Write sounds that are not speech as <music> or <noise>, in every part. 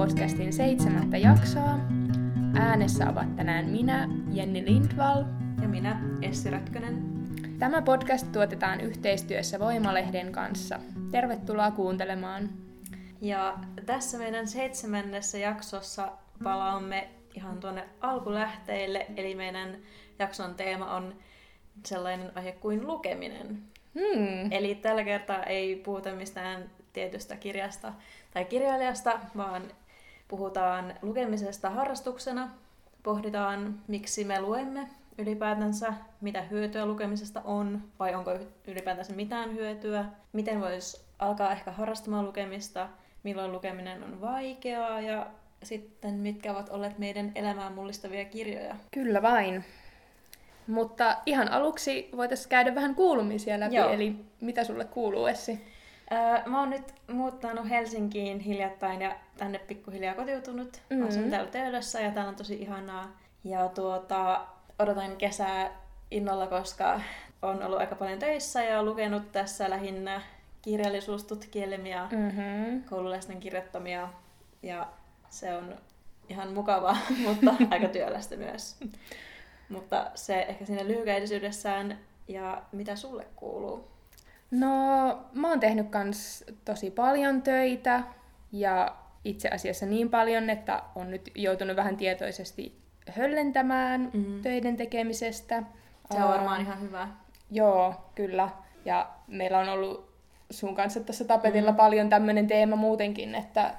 Lukuvika-podcastin seitsemättä jaksoa. Äänessä ovat tänään minä, Jenni Lindvall. Ja minä, Essi Rätkönen. Tämä podcast tuotetaan yhteistyössä Voimalehden kanssa. Tervetuloa kuuntelemaan. Ja tässä meidän seitsemännessä jaksossa palaamme ihan tuonne alkulähteille, eli meidän jakson teema on sellainen aihe kuin lukeminen. Hmm. Eli tällä kertaa ei puhuta mistään tietystä kirjasta tai kirjailijasta, vaan puhutaan lukemisesta harrastuksena, pohditaan miksi me luemme ylipäätänsä, mitä hyötyä lukemisesta on, vai onko ylipäätänsä mitään hyötyä, miten voisi alkaa ehkä harrastamaan lukemista, milloin lukeminen on vaikeaa ja sitten mitkä ovat olleet meidän elämään mullistavia kirjoja. Kyllä vain. Mutta ihan aluksi voitaisiin käydä vähän kuulumisia läpi, Joo. eli mitä sulle kuuluu, Essi? Öö, mä oon nyt muuttanut Helsinkiin hiljattain ja tänne pikkuhiljaa kotiutunut. Mm-hmm. Asun täällä töölössä ja täällä on tosi ihanaa. Ja tuota, odotan kesää innolla, koska on ollut aika paljon töissä ja lukenut tässä lähinnä kirjallisuustutkielmia, mm-hmm. koululaisten kirjoittamia ja se on ihan mukavaa, <laughs> mutta aika työlästä myös. Mutta se ehkä siinä lyhykäisyydessään ja mitä sulle kuuluu? No, mä oon tehnyt kans tosi paljon töitä ja itse asiassa niin paljon, että on nyt joutunut vähän tietoisesti höllentämään mm-hmm. töiden tekemisestä. Se on varmaan ihan hyvä. Joo, kyllä. Ja meillä on ollut sun kanssa tässä tapetilla mm. paljon tämmöinen teema muutenkin, että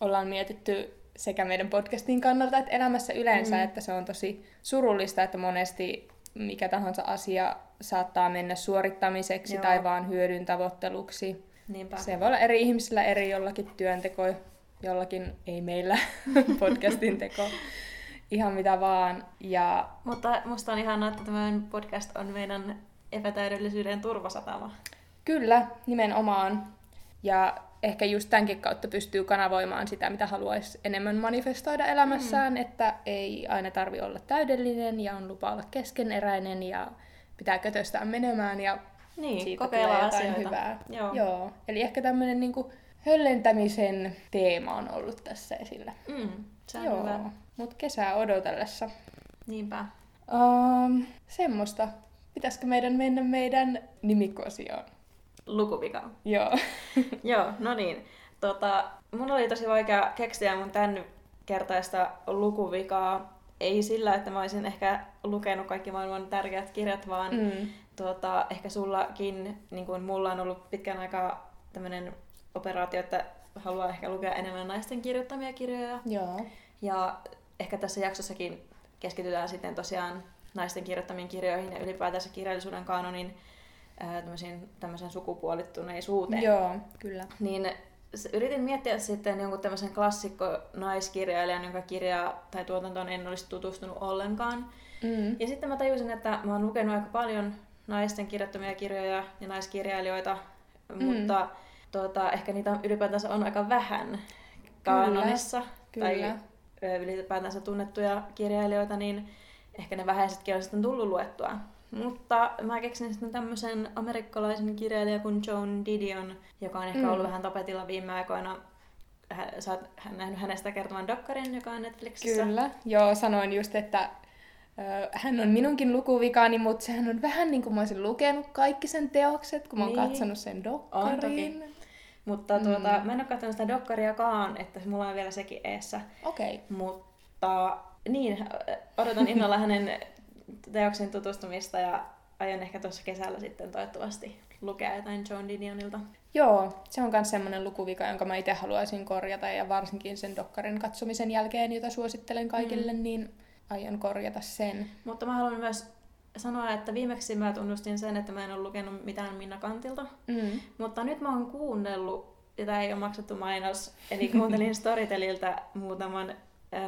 ollaan mietitty sekä meidän podcastin kannalta että elämässä yleensä, mm. että se on tosi surullista, että monesti mikä tahansa asia saattaa mennä suorittamiseksi Joo. tai vaan hyödyn tavoitteluksi. Niinpä. Se voi olla eri ihmisillä eri jollakin työnteko, jollakin ei meillä <laughs> podcastin teko. Ihan mitä vaan. Ja... Mutta musta on ihanaa, että tämä podcast on meidän epätäydellisyyden turvasatama. Kyllä, nimenomaan. Ja ehkä just tämänkin kautta pystyy kanavoimaan sitä, mitä haluaisi enemmän manifestoida elämässään, mm. että ei aina tarvi olla täydellinen ja on lupa olla keskeneräinen ja pitää kötöstää menemään ja niin, siitä tulee jotain asioita. hyvää. Joo. Joo. Eli ehkä tämmöinen niinku höllentämisen teema on ollut tässä esillä. Mm, se on Joo. hyvä. Mut kesää odotellessa. Niinpä. Um, semmoista. Pitäisikö meidän mennä meidän nimikkosioon? lukuvika. Joo. <laughs> Joo, no niin. Tota, mun oli tosi vaikea keksiä mun tän kertaista lukuvikaa. Ei sillä, että mä olisin ehkä lukenut kaikki maailman tärkeät kirjat, vaan mm. tota, ehkä sullakin, niin kuin mulla on ollut pitkän aikaa tämmöinen operaatio, että haluaa ehkä lukea enemmän naisten kirjoittamia kirjoja. Joo. Ja ehkä tässä jaksossakin keskitytään sitten tosiaan naisten kirjoittamiin kirjoihin ja ylipäätänsä kirjallisuuden kanonin tämmöisen sukupuolittuneisuuteen. Joo, kyllä. Niin yritin miettiä sitten jonkun tämmöisen klassikko naiskirjailijan, jonka kirjaa tai tuotantoon en olisi tutustunut ollenkaan. Mm. Ja sitten mä tajusin, että mä oon lukenut aika paljon naisten kirjoittamia kirjoja ja naiskirjailijoita, mm. mutta tuota, ehkä niitä ylipäätänsä on aika vähän kanonissa. Kyllä. Tai ylipäätänsä tunnettuja kirjailijoita, niin ehkä ne vähäisetkin on sitten tullut luettua. Mutta mä keksin sitten tämmöisen amerikkalaisen kirjailijan kuin Joan Didion, joka on ehkä mm. ollut vähän tapetilla viime aikoina. Sä oot nähnyt hänestä kertovan dokkarin, joka on Netflixissä. Kyllä, joo, sanoin just, että hän on minunkin lukuvikaani, mutta sehän on vähän niin kuin mä olisin lukenut kaikki sen teokset, kun mä oon niin. katsonut sen dokkarin. On Mutta tuota, mm. mä en ole katsonut sitä dokkariakaan, että mulla on vielä sekin eessä. Okei. Okay. Mutta niin, odotan innolla hänen teoksen tutustumista ja aion ehkä tuossa kesällä sitten toivottavasti lukea jotain John Didionilta. Joo, se on myös semmoinen lukuvika, jonka mä itse haluaisin korjata ja varsinkin sen dokkarin katsomisen jälkeen, jota suosittelen kaikille, mm. niin aion korjata sen. Mutta mä haluan myös sanoa, että viimeksi mä tunnustin sen, että mä en ole lukenut mitään Minna Kantilta, mm. mutta nyt mä oon kuunnellut, ja tämä ei ole maksettu mainos, eli kuuntelin <laughs> Storyteliltä muutaman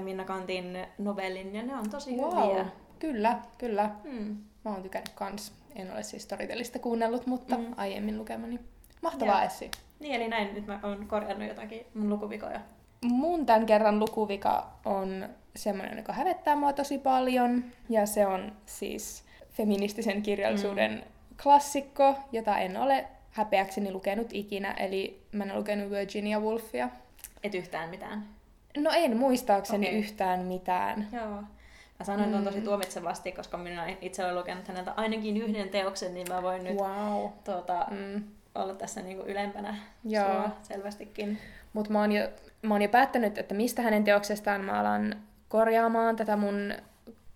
Minna Kantin novellin, ja ne on tosi wow. hyviä. Kyllä, kyllä. Mm. Mä oon tykännyt kans. En ole siis Storytelista kuunnellut, mutta mm. aiemmin lukemani. Mahtavaa Essi. Niin, eli näin nyt mä oon korjannut jotakin mun lukuvikoja. Mun tämän kerran lukuvika on semmoinen, joka hävettää mua tosi paljon. Ja se on siis feministisen kirjallisuuden mm. klassikko, jota en ole häpeäkseni lukenut ikinä. Eli mä en ole lukenut Virginia Woolfia. Et yhtään mitään. No en muistaakseni Okei. yhtään mitään. Joo. Mä sanoin mm. on tosi Mm. tuomitsevasti, koska minä itse olen lukenut häneltä ainakin yhden teoksen, niin mä voin nyt Wow. tuota, Mm. olla tässä niinku ylempänä Joo. sua selvästikin. Mutta mä, oon jo- mä oon jo päättänyt, että mistä hänen teoksestaan mä alan korjaamaan tätä mun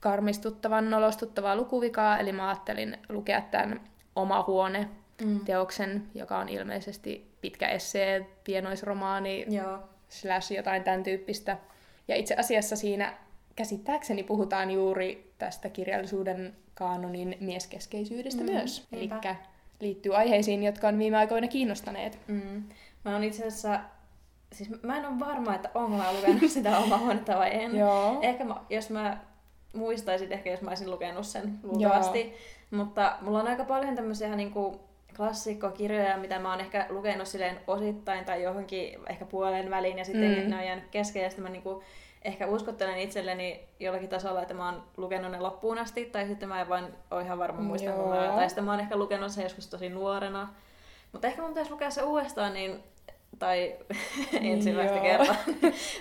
karmistuttavan, nolostuttavaa lukuvikaa. Eli mä ajattelin lukea tämän Oma huone Mm. teoksen, joka on ilmeisesti pitkä essee, pienoisromaani, Joo. slash jotain tämän tyyppistä. Ja itse asiassa siinä käsittääkseni puhutaan juuri tästä kirjallisuuden kaanonin mieskeskeisyydestä Mm, myös. Eli liittyy aiheisiin, jotka on viime aikoina kiinnostaneet. Mm. Mä oon itse asiassa, siis mä en ole varma, että onko mä lukenut <laughs> sitä omaa huonetta vai en. Joo. Ehkä mä, jos mä muistaisin, ehkä jos mä olisin lukenut sen luultavasti. Mutta mulla on aika paljon tämmöisiä niinku klassikkokirjoja, mitä mä oon ehkä lukenut silleen osittain tai johonkin ehkä puolen väliin ja sitten mm. ne on jäänyt kesken ja sitten mä niinku ehkä uskottelen itselleni jollakin tasolla, että mä oon lukenut ne loppuun asti tai sitten mä en vaan ole ihan varma mä, tai sitten mä oon ehkä lukenut sen joskus tosi nuorena. Mutta ehkä mun pitäisi lukea se uudestaan, niin tai <laughs> ensimmäistä kertaa.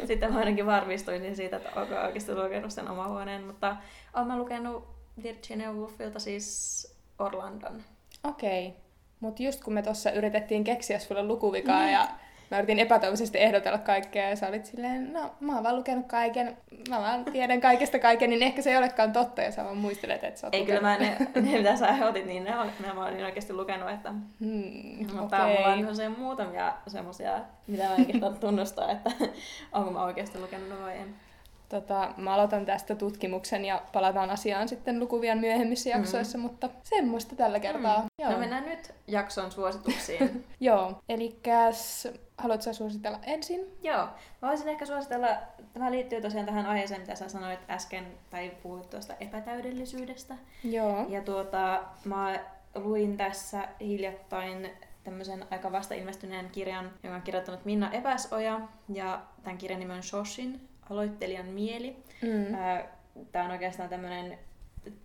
Sitten mä ainakin varmistuin niin siitä, että onko oikeasti lukenut sen oma huoneen. Mutta olen mä lukenut Virginia Woolfilta siis Orlandon. Okei. Mutta just kun me tuossa yritettiin keksiä sulle lukuvikaa ja mä yritin epätoivoisesti ehdotella kaikkea ja sä olit silleen, no mä oon vaan lukenut kaiken, mä vaan tiedän kaikesta kaiken, niin ehkä se ei olekaan totta ja sä vaan muistelet, että sä oot Ei kyllä lukenut. mä ne, ne mitä sä otit, niin ne, on, ne mä olin oikeasti lukenut. Että, Hmm, mutta okei. mulla on semmoisia muutamia semmoisia, mitä mä en kehtaa tunnustaa, että onko mä oikeasti lukenut vai en. Tota, mä aloitan tästä tutkimuksen ja palataan asiaan sitten lukuvian myöhemmissä jaksoissa, mutta semmoista tällä kertaa. Mm. Joo. No mennään nyt jakson suosituksiin. <laughs> Joo, eli haluatko suositella ensin? Joo, mä voisin ehkä suositella, tämä liittyy tosiaan tähän aiheeseen, mitä sä sanoit äsken, tai puhuit tuosta epätäydellisyydestä. Joo. Ja tuota, mä luin tässä hiljattain tämmöisen aika vasta ilmestyneen kirjan, jonka on kirjoittanut Minna Epäsoja, ja tämän kirjan nimi on Shoshin, aloittelijan mieli. Mm. Tämä on oikeastaan tämmöinen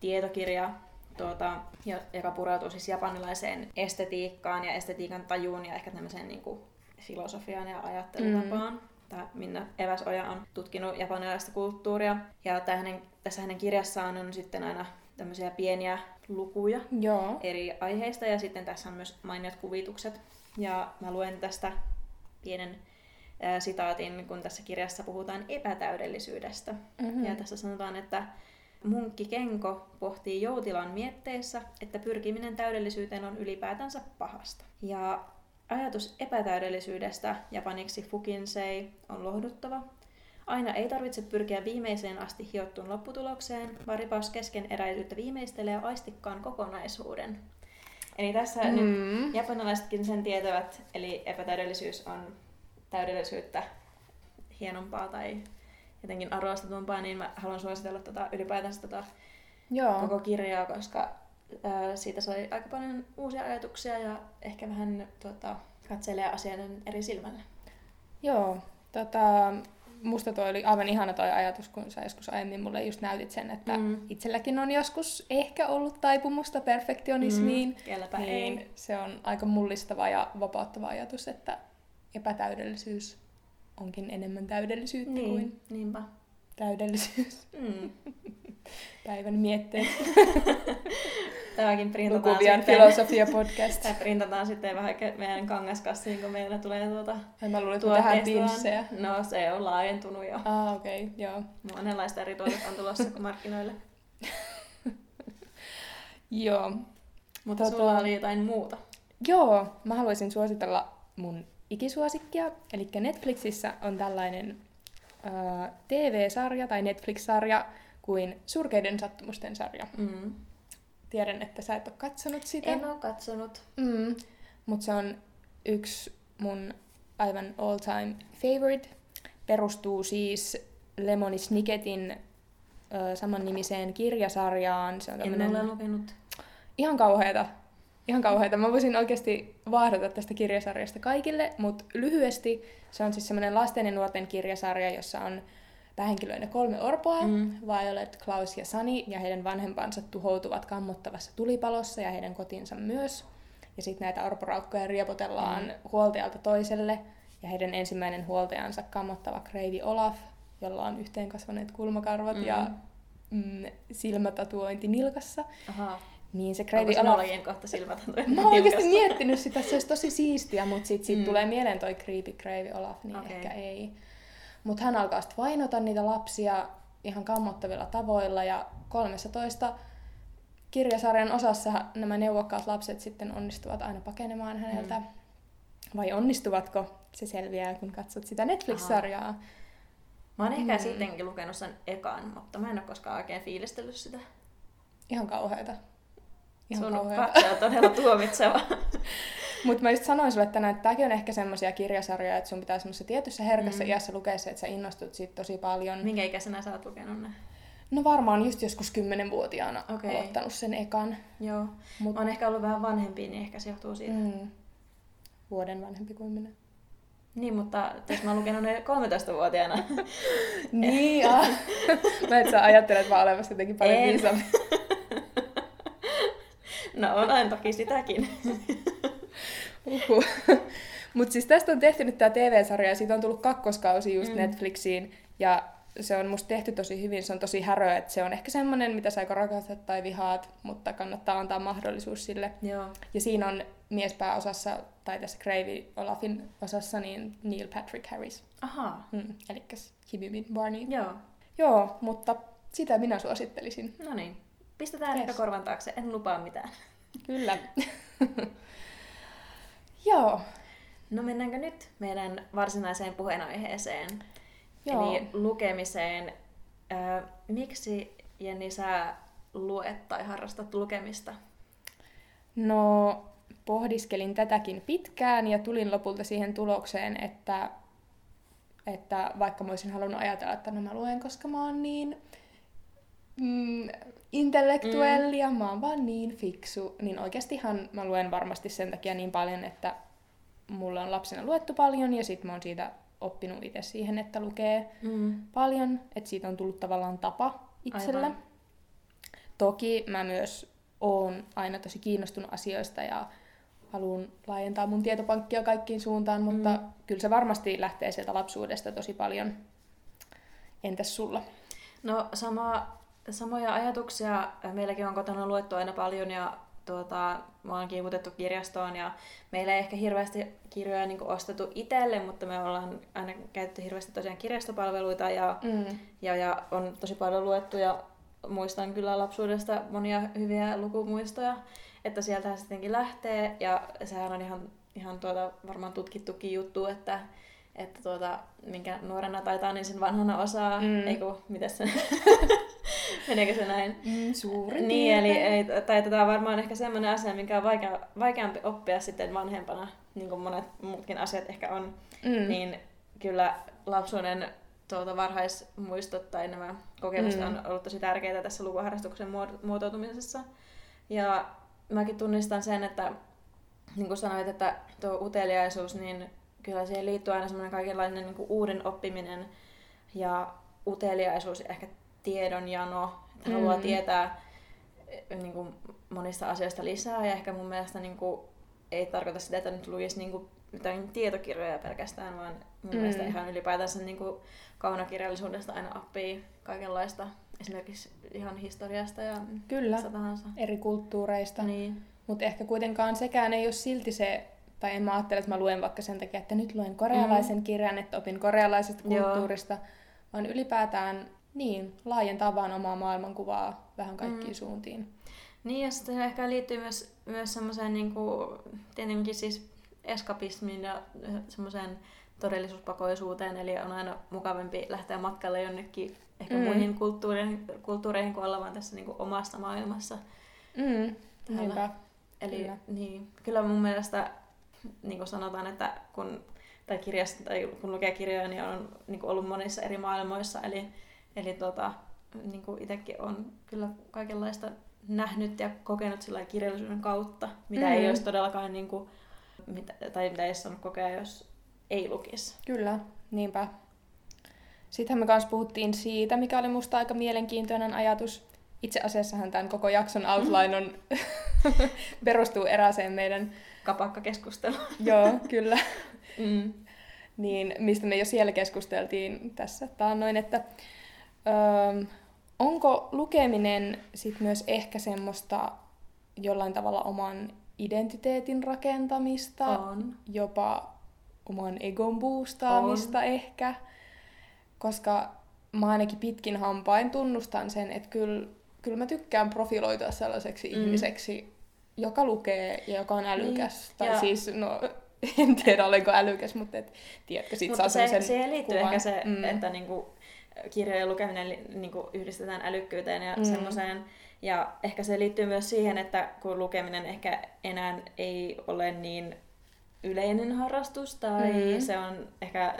tietokirja, tuota, jo- joka pureutuu siis japanilaiseen estetiikkaan ja estetiikan tajuun ja ehkä tämmöiseen niin kuin filosofiaan ja ajattelutapaan. Mm. Tämä Minna Eväsoja on tutkinut japanilaista kulttuuria ja hänen, tässä hänen kirjassaan on sitten aina tämmöisiä pieniä lukuja Joo. eri aiheista ja sitten tässä on myös mainiot kuvitukset. Ja mä luen tästä pienen sitaatin, kun tässä kirjassa puhutaan epätäydellisyydestä. Mhm. Ja tässä sanotaan, että munkki Kenko pohtii joutilaan mietteissä, että pyrkiminen täydellisyyteen on ylipäätänsä pahasta. Ja ajatus epätäydellisyydestä, japaniksi fukinsei, on lohduttava. Aina ei tarvitse pyrkiä viimeiseen asti hiottuun lopputulokseen, vaan ripaus keskeneräisyyttä viimeistelee aistikkaan kokonaisuuden. Eli tässä mm. nyt japanilaisetkin sen tietävät, eli epätäydellisyys on täydellisyyttä hienompaa tai jotenkin arvostetumpaa, niin mä haluan suositella tota, ylipäätänsä tota Joo. koko kirjaa, koska ää, siitä sai aika paljon uusia ajatuksia ja ehkä vähän tota, katselee asioiden eri silmällä. Joo. Tota, musta toi oli aivan ihana toi ajatus, kun sä joskus aiemmin mulle just näytit sen, että Mm. mm. itselläkin on joskus ehkä ollut taipumusta perfektionismiin. Mm, kelläpä niin ei. se on aika mullistava ja vapauttava ajatus, että epätäydellisyys onkin enemmän täydellisyyttä niin. kuin Niin, niinpä. täydellisyys. <laughs> Mm. Päivän mietteet. <laughs> Tämäkin printataan Lukuvian sitten. filosofia podcast. <laughs> Tämä printataan sitten vähän meidän kangaskassiin, kun meillä tulee tuota Ai mä luulen, tuotteistaan. pinssejä. No se on laajentunut jo. Ah, okei, okay, joo. Monenlaista eri tuotetta on tulossa markkinoille. Joo. Mutta Tota- sulla oli jotain muuta. Joo, mä haluaisin suositella mun ikisuosikkia. Eli Netflixissä on tällainen äh, TV-sarja tai Netflix-sarja kuin Surkeiden sattumusten sarja. Mm. Tiedän, että sä et ole katsonut sitä. En ole katsonut. Mm, mutta se on yksi mun aivan all-time favorite. Perustuu siis Lemony Snicketin ö, samannimiseen kirjasarjaan. Se on En tämmönen ole lukenut. ihan kauheata. Ihan kauheata. Mä voisin oikeasti vaahdata tästä kirjasarjasta kaikille, mutta lyhyesti se on siis semmoinen lasten ja nuorten kirjasarja, jossa on päähenkilöinä kolme orpoa, Mm. Violet, Klaus ja Sani, ja heidän vanhempansa tuhoutuvat kammottavassa tulipalossa ja heidän kotinsa myös. Ja sitten näitä orporaukkoja riepotellaan mm. huoltajalta toiselle. ja heidän ensimmäinen huoltajansa kammottava Kreivi Olaf, jolla on yhteenkasvaneet kulmakarvat mm. ja mm, silmätatuointi nilkassa. Aha. Niin se Kreivi Olaf... Olaf... kohta silmätatuointi Mä oon oikeasti miettinyt sitä, se olisi tosi siistiä, mutta sitten siitä mm. tulee mieleen toi creepy Kreivi Olaf, niin okay. ehkä ei. Mutta hän alkaa sitten vainota niitä lapsia ihan kammottavilla tavoilla ja 13 kirjasarjan osassa nämä neuvokkaat lapset sitten onnistuvat aina pakenemaan häneltä. Mm. Vai onnistuvatko? Se selviää, kun katsot sitä Netflix-sarjaa. Aha. Mä oon ehkä mm. sittenkin lukenut sen ekan, mutta mä en ole koskaan oikein fiilistellyt sitä. Ihan kauheita. Ihan Sun kauheita. on todella tuomitseva. <laughs> Mutta mä just sanoin sulle tänään, että tämäkin on ehkä semmoisia kirjasarjoja, että sun pitää semmoisessa tietyssä herkässä mm. iässä lukea se, että sä innostut siitä tosi paljon. Minkä ikäisenä sä oot lukenut ne? No varmaan just joskus kymmenenvuotiaana okay. aloittanut sen ekan. Joo. Mut... Mä oon ehkä ollut vähän vanhempi, niin ehkä se johtuu siitä. Mm. Vuoden vanhempi kuin minä. Niin, mutta jos mä oon lukenut ne 13-vuotiaana. <laughs> niin, ah. <laughs> Mä et sä ajattelet vaan olevasti jotenkin paljon viisaampi. No olen toki sitäkin. <laughs> Uhuh. Mutta siis tästä on tehty nyt tämä TV-sarja ja siitä on tullut kakkoskausi just mm. Netflixiin. Ja se on musta tehty tosi hyvin, se on tosi häröä, että se on ehkä semmoinen, mitä sä rakastat tai vihaat, mutta kannattaa antaa mahdollisuus sille. Joo. Ja siinä on miespääosassa, tai tässä Gravy Olafin osassa, niin Neil Patrick Harris. Aha. Mm, eli Hibimin Barney. Joo. Joo, mutta sitä minä suosittelisin. No niin. Pistetään yes. korvan taakse, en lupaa mitään. Kyllä. <laughs> Joo. No mennäänkö nyt meidän varsinaiseen puheenaiheeseen? Joo. Eli lukemiseen. Äh, miksi, Jenni, sä luet tai harrastat lukemista? No, pohdiskelin tätäkin pitkään ja tulin lopulta siihen tulokseen, että, että vaikka mä olisin halunnut ajatella, että no mä luen, koska mä oon niin mm, intellektuelli mm. mä oon vaan niin fiksu, niin oikeastihan mä luen varmasti sen takia niin paljon, että mulla on lapsena luettu paljon ja sit mä oon siitä oppinut itse siihen, että lukee mm. paljon, että siitä on tullut tavallaan tapa itsellä. Aivan. Toki mä myös oon aina tosi kiinnostunut asioista ja haluan laajentaa mun tietopankkia kaikkiin suuntaan, mutta mm. kyllä se varmasti lähtee sieltä lapsuudesta tosi paljon. Entäs sulla? No sama, samoja ajatuksia. Meilläkin on kotona luettu aina paljon ja tuota, mä oon kiinnitetty kirjastoon ja meillä ei ehkä hirveästi kirjoja niin ostettu itselle, mutta me ollaan aina käytetty hirveästi tosiaan kirjastopalveluita ja, mm. ja, ja on tosi paljon luettu ja muistan kyllä lapsuudesta monia hyviä lukumuistoja, että sieltä sittenkin lähtee ja sehän on ihan, ihan tuota, varmaan tutkittukin juttu, että että tuota, minkä nuorena taitaa, niin sen vanhana osaa. Mm. Eiku, miten se... <laughs> Meneekö se näin? Mm, suuri Niin, eli, eli tai tätä on varmaan ehkä semmoinen asia, mikä on vaikea, vaikeampi oppia sitten vanhempana, niin kuin monet muutkin asiat ehkä on. Mm. Niin kyllä lapsuuden tuota, varhaismuistot tai nämä kokemukset mm. on ollut tosi tärkeitä tässä lukuharrastuksen muotoutumisessa. Ja mäkin tunnistan sen, että niin kuin sanoit, että tuo uteliaisuus, niin kyllä siihen liittyy aina semmoinen kaikenlainen niin kuin uuden oppiminen ja uteliaisuus ehkä tiedonjano, että mm. haluaa tietää eh, niin kuin monista asioista lisää ja ehkä mun mielestä niin kuin, ei tarkoita sitä, että nyt lukisi niin kuin, jotain tietokirjoja pelkästään, vaan mun mm. mielestä ihan ylipäätänsä niin kuin, kaunokirjallisuudesta aina oppii kaikenlaista, esimerkiksi ihan historiasta ja Kyllä, eri kulttuureista. Niin. Mutta ehkä kuitenkaan sekään ei ole silti se tai en mä ajattele, että mä luen vaikka sen takia, että nyt luen korealaisen mm. kirjan, että opin korealaisesta kulttuurista, Joo. vaan ylipäätään niin, laajentaa vaan omaa maailmankuvaa vähän kaikkiin mm. suuntiin. Niin, ja sitten ehkä liittyy myös, myös semmoiseen niin kuin, tietenkin siis eskapismiin ja semmoiseen todellisuuspakoisuuteen, eli on aina mukavampi lähteä matkalle jonnekin ehkä mm. muihin kulttuureihin, kulttuureihin kuin olla vaan tässä niin kuin omassa maailmassa. Mm. Eli kyllä. Niin, kyllä mun mielestä niin kuin sanotaan, että kun, tai kirjasta, tai kun lukee kirjoja, niin on niin kuin ollut monissa eri maailmoissa. Eli, eli tota, niin kuin itsekin on kyllä kaikenlaista nähnyt ja kokenut sillä kirjallisuuden kautta, mitä mm-hmm. ei olisi todellakaan, niin kuin, mitä, tai mitä ei saanut kokea, jos ei lukisi. Kyllä, niinpä. Sittenhän me kanssa puhuttiin siitä, mikä oli musta aika mielenkiintoinen ajatus. Itse asiassahan tämän koko jakson outline on, <laughs> perustuu erääseen meidän kapakkakeskustelu. Joo, kyllä. Mm. niin mistä me jo siellä keskusteltiin tässä taannoin, että öö, onko lukeminen sit myös ehkä semmoista jollain tavalla oman identiteetin rakentamista, On. jopa oman egon boostaamista On. ehkä, koska mä ainakin pitkin hampain tunnustan sen, että kyllä, kyllä mä tykkään profiloitua sellaiseksi mm. ihmiseksi, joka lukee ja joka on älykäs. Niin, Tai ja- siis, no <laughs> en tiedä olenko älykäs, mutta et, tiedätkö, sit Mutta saa se, semmoisen siihen liittyy kuvan. ehkä se, Mm. mm. että niinku, kirjojen lukeminen li- niinku, yhdistetään älykkyyteen ja Mm. mm. semmoiseen. Ja ehkä se liittyy myös siihen, että kun lukeminen ehkä enää ei ole niin yleinen harrastus tai Mm. se on ehkä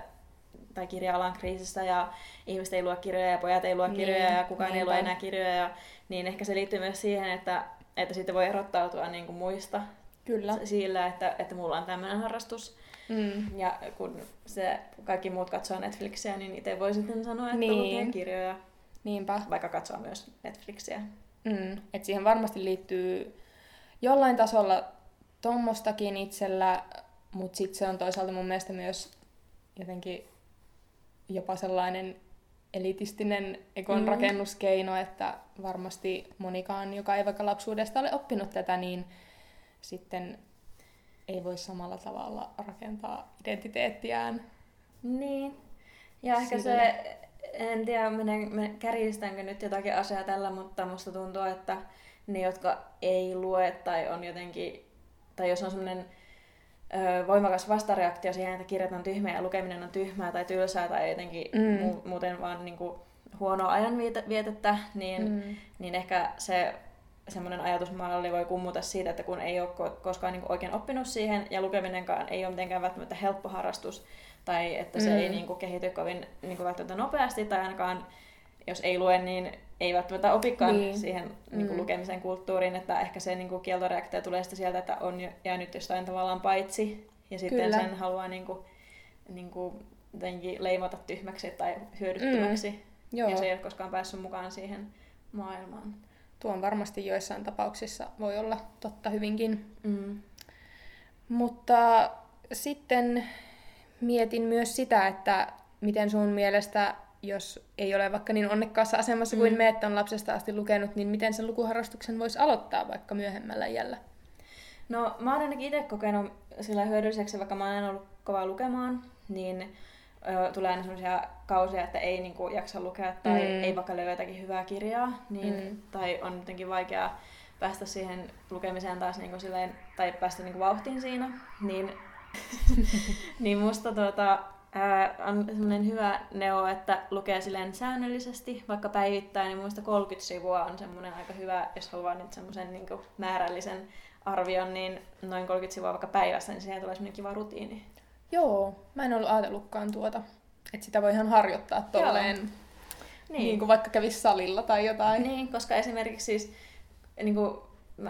tai kirja-alan kriisissä ja ihmiset ei lue kirjoja ja pojat ei lue Niin, kirjoja ja kukaan ei lue niinpä. enää kirjoja, niin ehkä se liittyy myös siihen, että, että sitten voi erottautua niin kuin muista Kyllä. sillä, että, että mulla on tämmöinen harrastus. Mm. Ja kun se kaikki muut katsoo Netflixiä, niin itse voi sitten sanoa, että Niin. lukee kirjoja, Niinpä. vaikka katsoo myös Netflixiä. Mm. Et siihen varmasti liittyy jollain tasolla tommostakin itsellä, mutta sitten se on toisaalta mun mielestä myös jotenkin jopa sellainen elitistinen ekon Mm. rakennuskeino, että varmasti monikaan, joka ei vaikka lapsuudesta ole oppinut tätä, niin sitten ei voi samalla tavalla rakentaa identiteettiään. Niin. Ja ehkä Sille. se, en tiedä, menen, menen, kärjistänkö nyt jotakin asiaa tällä, mutta musta tuntuu, että ne, jotka ei lue tai on jotenkin, tai jos on semmoinen voimakas vastareaktio siihen, että kirjat on tyhmiä ja lukeminen on tyhmää tai tylsää tai jotenkin Mm. mu- muuten vaan niinku huonoa ajanvietettä, niin. Mm. niin ehkä se semmoinen ajatusmalli voi kummuta siitä, että kun ei ole ko- koskaan niin oikein oppinut siihen ja lukeminenkaan ei ole mitenkään välttämättä helppo harrastus tai että se Mm. ei niin kuin kehity kovin niin kuin välttämättä nopeasti tai ainakaan jos ei lue, niin ei välttämättä opikaan Niin. siihen niin kuin Mm. lukemisen kulttuuriin, että ehkä se niin kuin kieltoreaktio tulee sitten sieltä, että on jäänyt jostain tavallaan paitsi ja sitten Kyllä. sen haluaa niin kuin, niin kuin jotenkin leimata tyhmäksi tai hyödyttömäksi Mm. Joo, ja se ei ole koskaan päässyt mukaan siihen maailmaan. Tuo on varmasti joissain tapauksissa voi olla totta hyvinkin. Mm. Mutta sitten mietin myös sitä, että miten sun mielestä, jos ei ole vaikka niin onnekkaassa asemassa kuin Mm. me, että on lapsesta asti lukenut, niin miten sen lukuharrastuksen voisi aloittaa vaikka myöhemmällä iällä? No mä oon ainakin itse kokenut sillä hyödylliseksi, vaikka mä en ollut kova lukemaan, niin ö, tulee aina sellaisia kausia, että ei niinku jaksa lukea tai Mm. ei vaikka löydä jotakin hyvää kirjaa, niin, Mm. tai on jotenkin vaikeaa päästä siihen lukemiseen taas niinku silleen, tai päästä niinku vauhtiin siinä, niin, <laughs> niin musta tuota, ää, on semmoinen hyvä neuvo, että lukee silleen säännöllisesti, vaikka päivittäin, niin muista 30 sivua on semmoinen aika hyvä, jos haluaa nyt semmoisen niinku määrällisen arvion, niin noin 30 sivua vaikka päivässä, niin siihen tulee semmoinen kiva rutiini. Joo, mä en ollut ajatellutkaan tuota. Että sitä voi ihan harjoittaa tolleen, niin. Niin. niin kuin vaikka kävisi salilla tai jotain. Niin, koska esimerkiksi siis, niin kuin,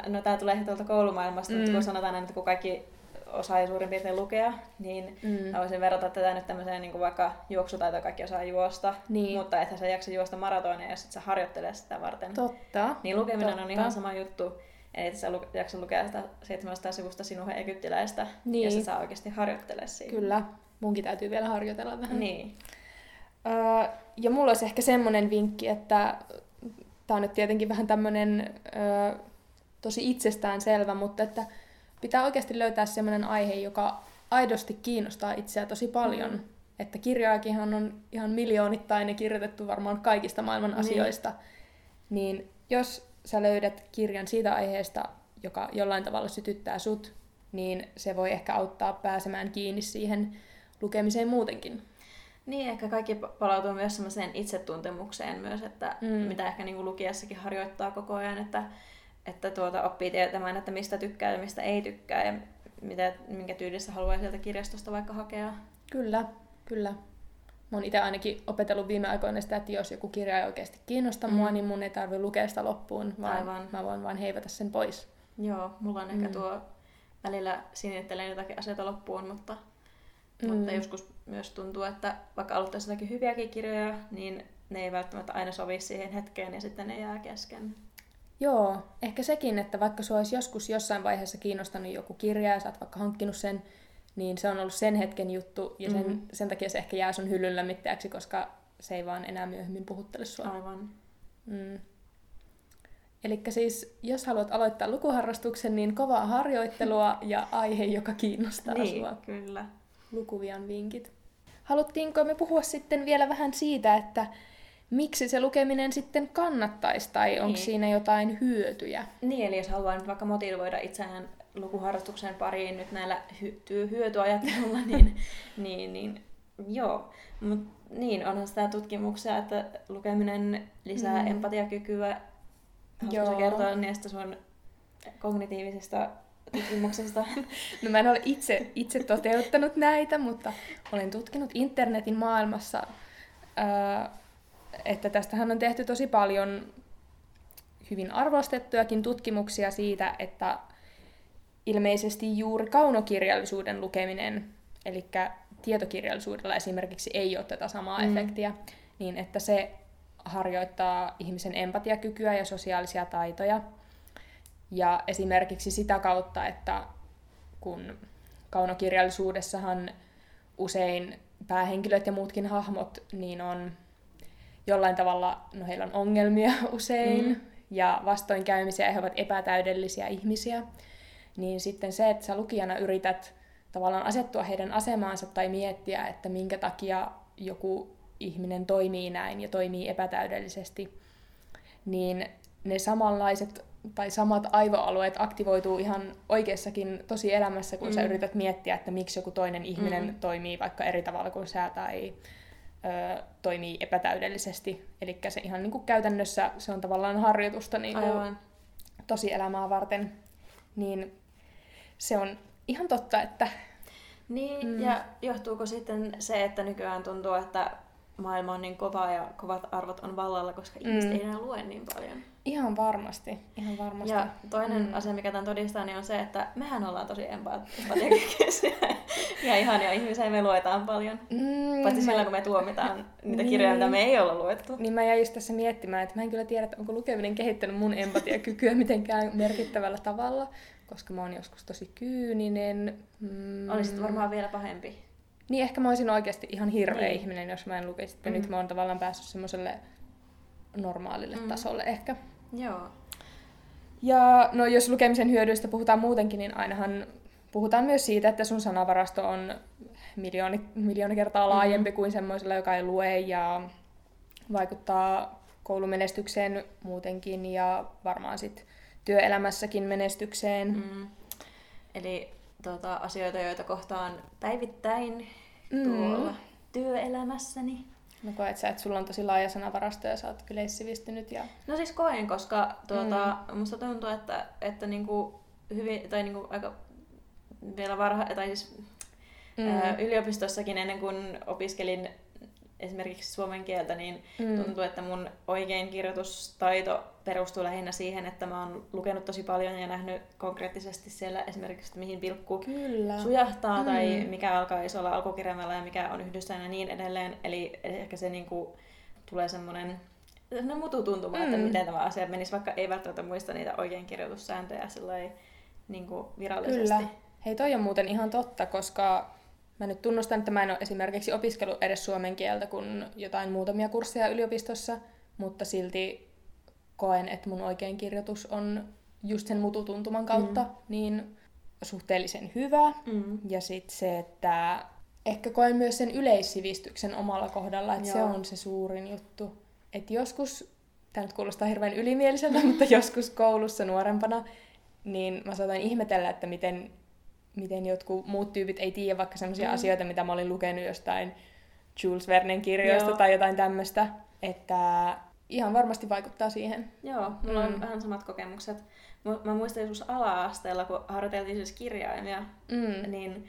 no tämä tulee tuolta koulumaailmasta, mm. mutta Mm. kun sanotaan aina, että kun kaikki osaa suurin piirtein lukea, niin Mm. mä voisin verrata tätä nyt tämmöiseen niin kuin vaikka juoksutaito, kaikki osaa juosta, Niin. mutta että sä jaksa juosta maratonia, jos et sä harjoittele sitä varten. Totta. Niin lukeminen Totta. on ihan sama juttu, et sä lu- jaksa lukea sitä 700 sivusta sinun egyptiläistä, Niin. jos et sä oikeasti harjoittele siitä. Kyllä. Munkin täytyy vielä harjoitella vähän. Niin. Öö, ja mulla olisi ehkä semmoinen vinkki, että tämä on nyt tietenkin vähän tämmöinen öö, tosi itsestään selvä, mutta että pitää oikeasti löytää semmoinen aihe, joka aidosti kiinnostaa itseä tosi paljon. Mm. Että kirjaakinhan on ihan miljoonittain ja kirjoitettu varmaan kaikista maailman Niin. asioista. Niin jos sä löydät kirjan siitä aiheesta, joka jollain tavalla sytyttää sut, niin se voi ehkä auttaa pääsemään kiinni siihen lukemiseen muutenkin. Niin, ehkä kaikki pa- palautuu myös semmoiseen itsetuntemukseen myös, että Mm. mitä ehkä niin kuin lukijassakin harjoittaa koko ajan, että, että tuota, oppii tietämään, että mistä tykkää ja mistä ei tykkää ja mitä, minkä tyylistä haluaa sieltä kirjastosta vaikka hakea. Kyllä, kyllä. Mä oon itse ainakin opetellut viime aikoina sitä, että jos joku kirja ei oikeasti kiinnosta mm. Mua, niin mun ei tarvitse lukea sitä loppuun, vaan Aivan. mä voin vaan heivata sen pois. Joo, mulla on ehkä Mm. tuo välillä sinittelen jotakin asioita loppuun, mutta, mm. mutta joskus myös tuntuu, että vaikka aloittaisi jotakin hyviäkin kirjoja, niin ne ei välttämättä aina sovi siihen hetkeen ja sitten ne jää kesken. Joo, ehkä sekin, että vaikka sua olisi joskus jossain vaiheessa kiinnostanut joku kirja ja sä oot vaikka hankkinut sen, niin se on ollut sen hetken juttu, ja sen, Mhm. sen takia se ehkä jää sun hyllyn lämmittäjäksi, koska se ei vaan enää myöhemmin puhuttele sua. Aivan. Mm. Eli siis, jos haluat aloittaa lukuharrastuksen, niin kovaa harjoittelua <laughs> ja aihe, joka kiinnostaa Niin, sua. kyllä. Lukuvian vinkit. Haluttiinko me puhua sitten vielä vähän siitä, että miksi se lukeminen sitten kannattaisi, tai onko Niin. siinä jotain hyötyjä? Niin, eli jos haluaa nyt vaikka motivoida itseään lukuharrastuksen pariin nyt näillä hy- työ- hyötyajattelulla, niin, <laughs> niin, niin joo. Mut niin, onhan sitä tutkimuksia, että lukeminen lisää Mm. empatiakykyä. Haluatko kertoa niistä sun kognitiivisista tutkimuksista? <laughs> No mä en ole itse, itse toteuttanut näitä, mutta olen tutkinut internetin maailmassa, ää, että tästähän on tehty tosi paljon hyvin arvostettujakin tutkimuksia siitä, että ilmeisesti juuri kaunokirjallisuuden lukeminen, eli tietokirjallisuudella esimerkiksi ei ole tätä samaa Mm. efektiä, niin että se harjoittaa ihmisen empatiakykyä ja sosiaalisia taitoja. Ja esimerkiksi sitä kautta, että kun kaunokirjallisuudessahan usein päähenkilöt ja muutkin hahmot niin on jollain tavalla, no heillä on ongelmia <laughs> usein Mm. ja vastoinkäymisiä he ovat epätäydellisiä ihmisiä, niin sitten se, että sä lukijana yrität tavallaan asettua heidän asemaansa tai miettiä, että minkä takia joku ihminen toimii näin ja toimii epätäydellisesti, niin ne samanlaiset tai samat aivoalueet aktivoituu ihan oikeassakin tosi elämässä, kun mm. sä yrität miettiä, että miksi joku toinen ihminen Mm. toimii vaikka eri tavalla kuin sä tai ö, toimii epätäydellisesti. Eli se ihan niin kuin käytännössä se on tavallaan harjoitusta niin kuin Aivan. tosi elämää varten. Niin se on ihan totta, että Niin, Mm. ja johtuuko sitten se, että nykyään tuntuu, että maailma on niin kova ja kovat arvot on vallalla, koska Mm. ihmiset ei enää lue niin paljon. ihan varmasti, ihan varmasti. Ja toinen Mm. asia, mikä tämän todistaa, niin on se, että mehän ollaan tosi empa- empatiakykyisiä <laughs> ja ihania ihmisiä me luetaan paljon. Mm, Paitsi mä- silloin, kun me tuomitaan <laughs> niitä Niin. kirjoja, mitä me ei olla luettu. Niin mä jäin just tässä miettimään, että mä en kyllä tiedä, että onko lukeminen kehittänyt mun empatiakykyä mitenkään merkittävällä tavalla, koska mä oon joskus tosi kyyninen. Mm, Olisit varmaan vielä pahempi. Niin ehkä mä olisin oikeasti ihan hirveä Niin. ihminen, jos mä en lukisi. Mm. Mm. Nyt mä oon tavallaan päässyt semmoiselle normaalille mm. Mm. tasolle ehkä. Joo. Ja no jos lukemisen hyödyistä puhutaan muutenkin, niin ainahan puhutaan myös siitä, että sun sanavarasto on miljooni, miljoona kertaa laajempi mm. kuin semmoisella, joka ei lue ja vaikuttaa koulumenestykseen muutenkin ja varmaan sit työelämässäkin menestykseen. Mm. Eli tota, asioita, joita kohtaan päivittäin Mm. tuolla työelämässäni. No koet sä, että sulla on tosi laaja sanavarasto ja sä oot yleissivistynyt ja... No siis koen, koska tuota, mm. musta tuntuu, että, että niinku hyvin, tai niinku aika vielä varha, tai siis mm. ää, yliopistossakin ennen kuin opiskelin esimerkiksi suomen kieltä, niin Mm. tuntuu, että mun oikein kirjoitustaito perustuu lähinnä siihen, että mä oon lukenut tosi paljon ja nähnyt konkreettisesti siellä esimerkiksi, että mihin pilkku Kyllä. sujahtaa Mm. tai mikä alkaa olla alkukirjaimella ja mikä on yhdistään ja niin edelleen. Eli ehkä se niinku tulee semmoinen no mututuntuma, mm. että miten tämä asia menisi, vaikka ei välttämättä muista niitä oikein kirjoitussääntöjä sillai, niinku virallisesti. Kyllä. Hei, toi on muuten ihan totta, koska mä nyt tunnustan, että mä en ole esimerkiksi opiskellut edes suomen kieltä kuin jotain muutamia kursseja yliopistossa, mutta silti koen, että mun oikein kirjoitus on just sen mututuntuman kautta mm. niin suhteellisen hyvä. Mm. Ja sitten se, että ehkä koen myös sen yleissivistyksen omalla kohdalla, että se Joo. on se suurin juttu. Että joskus, tämä nyt kuulostaa hirveän ylimieliseltä, <laughs> mutta joskus koulussa nuorempana, niin mä saatoin ihmetellä, että miten, miten jotkut muut tyypit ei tiedä vaikka sellaisia mm. Asioita, mitä mä olin lukenut jostain Jules Vernen kirjoista Joo. tai jotain tämmöistä. Että ihan varmasti vaikuttaa siihen. Joo, mulla Mm. on vähän samat kokemukset. Mu- Mä muistan joskus ala-asteella, kun harjoiteltiin siis kirjaimia, Mm. niin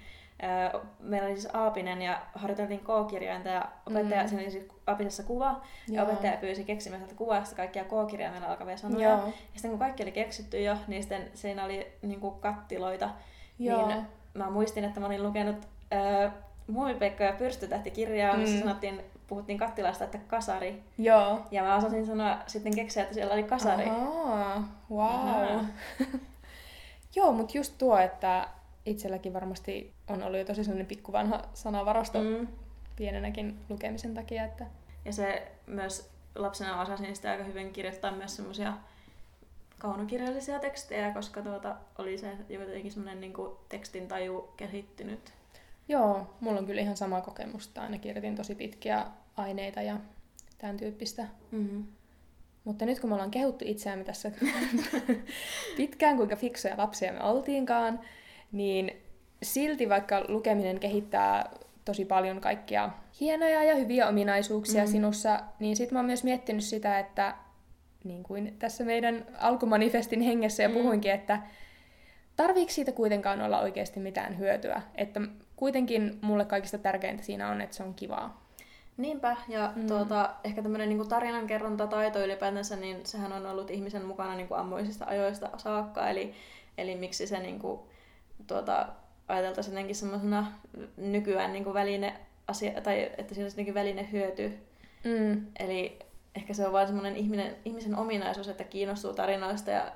meillä oli siis Aapinen ja harjoiteltiin K-kirjainta ja opettaja, Mm. siinä oli siis Aapisessa kuva ja Joo. opettaja pyysi keksimään sieltä kuvasta kaikkia K-kirjaimella alkavia sanoja. Joo. Ja sitten kun kaikki oli keksitty jo, niin sitten siinä oli niinku kattiloita. Joo. Niin mä muistin, että mä olin lukenut ö, Muumipekka ja pyrstötähti-kirjaa, missä Mm. sanottiin, puhuttiin kattilasta, että kasari. Joo. Ja mä osasin sanoa sitten keksiä, että siellä oli kasari. Ahaa, wow. Ahaa. <laughs> Joo, mutta just tuo, että itselläkin varmasti on ollut jo tosi sellainen pikkuvanha sanavarasto mm. pienenäkin lukemisen takia. Että... Ja se myös lapsena osasin sitä aika hyvin kirjoittaa myös semmoisia kaunokirjallisia tekstejä, koska tuota, oli se jotenkin semmoinen niin tekstin taju kehittynyt. Joo, mulla on kyllä ihan sama kokemusta. Aina kirjoitin tosi pitkiä aineita ja tämän tyyppistä. Mm-hmm. Mutta nyt kun me ollaan kehuttu itseämme tässä <laughs> pitkään, kuinka fiksuja lapsia me oltiinkaan, niin silti vaikka lukeminen kehittää tosi paljon kaikkia hienoja ja hyviä ominaisuuksia mm. sinussa, niin sitten mä oon myös miettinyt sitä, että niin kuin tässä meidän alkumanifestin hengessä jo mm. puhuinkin, että tarviiko siitä kuitenkaan olla oikeasti mitään hyötyä? Että kuitenkin mulle kaikista tärkeintä siinä on, että se on kivaa. Niinpä, ja mm. tuota, ehkä tämmöinen niin tarinankerronta taito ylipäätänsä, niin sehän on ollut ihmisen mukana niin kuin ammoisista ajoista saakka, eli, eli miksi se niin kuin, tuota, ajateltaisiin jotenkin semmoisena nykyään niin kuin väline asia, tai että siinä olisi väline hyöty. Mm. Eli ehkä se on vain semmoinen ihminen, ihmisen ominaisuus, että kiinnostuu tarinoista ja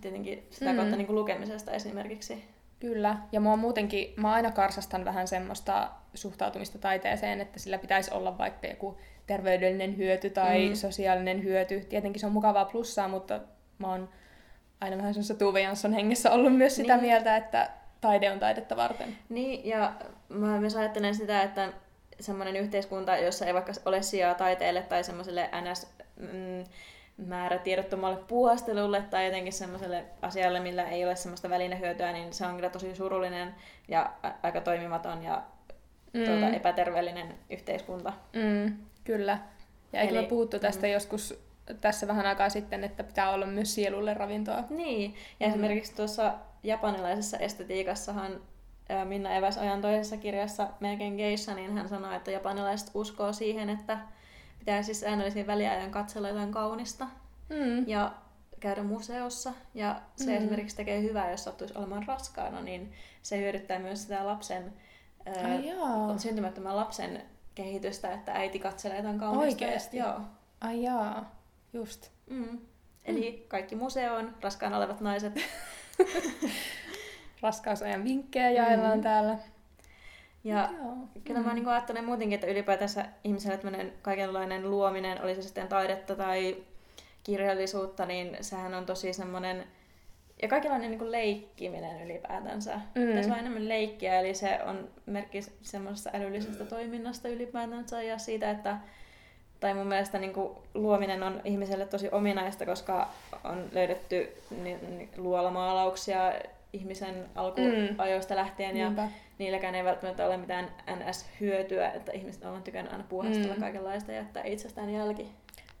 tietenkin sitä mm. kautta niin kuin lukemisesta esimerkiksi. Kyllä, ja mua muutenkin, mä aina karsastan vähän semmoista suhtautumista taiteeseen, että sillä pitäisi olla vaikka joku terveydellinen hyöty tai mm. sosiaalinen hyöty. Tietenkin se on mukavaa plussaa, mutta mä oon aina vähän semmoisessa Tuve Jansson hengessä ollut myös sitä niin. mieltä, että taide on taidetta varten. Niin, ja mä myös ajattelen sitä, että semmoinen yhteiskunta, jossa ei vaikka ole sijaa taiteelle tai semmoiselle ns. Mm, määrätiedottomalle puuhastelulle tai jotenkin semmoiselle asialle, millä ei ole semmoista välinehyötyä, niin se on kyllä tosi surullinen ja aika toimimaton ja mm. tuota, epäterveellinen yhteiskunta. Mm, kyllä. Ja eikö me puhuttu tästä mm. joskus tässä vähän aikaa sitten, että pitää olla myös sielulle ravintoa. Niin, ja mm. esimerkiksi tuossa japanilaisessa estetiikassahan Minna Eväs ajan toisessa kirjassa Melkein geissa, niin hän sanoi, että japanilaiset uskoo siihen, että pitää siis säännöllisin väliajoin katsella jotain kaunista mm. ja käydä museossa. Ja se mm. esimerkiksi tekee hyvää, jos sattuisi olemaan raskaana, niin se hyödyttää myös sitä lapsen, ää, syntymättömän lapsen kehitystä, että äiti katselee jotain kaunista. Oikeesti? Joo. Ai jaa, just. Mm. Eli mm. kaikki museoon, raskaana olevat naiset. <laughs> Raskausajan vinkkejä jaellaan mm. täällä. Ja Joo. kyllä mä mm. niin ajattelen muutenkin, että ylipäätänsä ihmiselle tämmöinen kaikenlainen luominen, oli se sitten taidetta tai kirjallisuutta, niin sehän on tosi semmoinen, ja kaikenlainen niin leikkiminen ylipäätänsä. Mm. Tässä on enemmän leikkiä, eli se on merkki semmoisesta älyllisestä toiminnasta ylipäätänsä ja siitä, että tai mun mielestä niin kuin, luominen on ihmiselle tosi ominaista, koska on löydetty ni, ni, luolamaalauksia ihmisen alkuajoista mm. lähtien ja Niinpä. niilläkään ei välttämättä ole mitään NS-hyötyä, että ihmiset on tykännyt aina puhastella mm. kaikenlaista ja jättää itsestään jälki.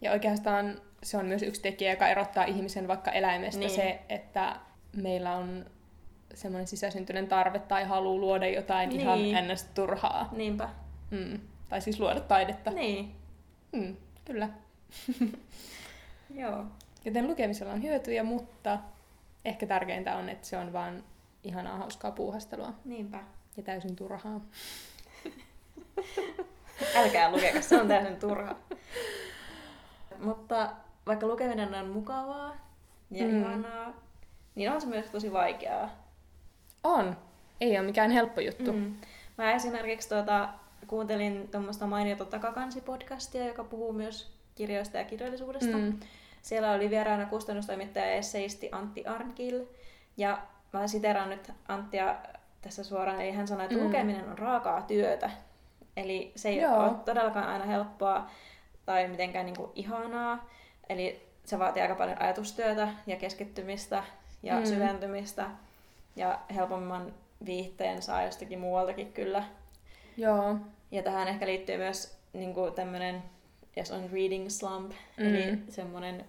Ja oikeastaan se on myös yksi tekijä, joka erottaa ihmisen vaikka eläimestä niin. se, että meillä on semmoinen sisäsyntyinen tarve tai halu luoda jotain niin. ihan ns. turhaa. Niinpä. Mm. Tai siis luoda taidetta. Niin. Mm, kyllä. <laughs> Joo. Joten lukemisella on hyötyjä, mutta ehkä tärkeintä on, että se on vaan ihanaa hauskaa puuhastelua. Niinpä. Ja täysin turhaa. <laughs> Älkää lukeko, se on täysin turha. Mutta vaikka lukeminen on mukavaa ja mm. ihanaa, niin on se myös tosi vaikeaa. On. Ei ole mikään helppo juttu. Mm. Mä esimerkiksi tuota, kuuntelin tuommoista mainiota Takakansi-podcastia, joka puhuu myös kirjoista ja kirjallisuudesta. Mm. Siellä oli vieraana kustannustoimittaja ja esseisti Antti Arnkil. Ja mä siteraan nyt Anttia tässä suoraan, eli hän sanoi, että mm. lukeminen on raakaa työtä. Eli se ei Joo. ole todellakaan aina helppoa tai mitenkään niin kuin ihanaa. Eli se vaatii aika paljon ajatustyötä ja keskittymistä ja mm. syventymistä. Ja helpomman viihteen saa jostakin muualtakin kyllä. Joo. Ja tähän ehkä liittyy myös niin tämmöinen, jos on reading slump, mm. eli semmoinen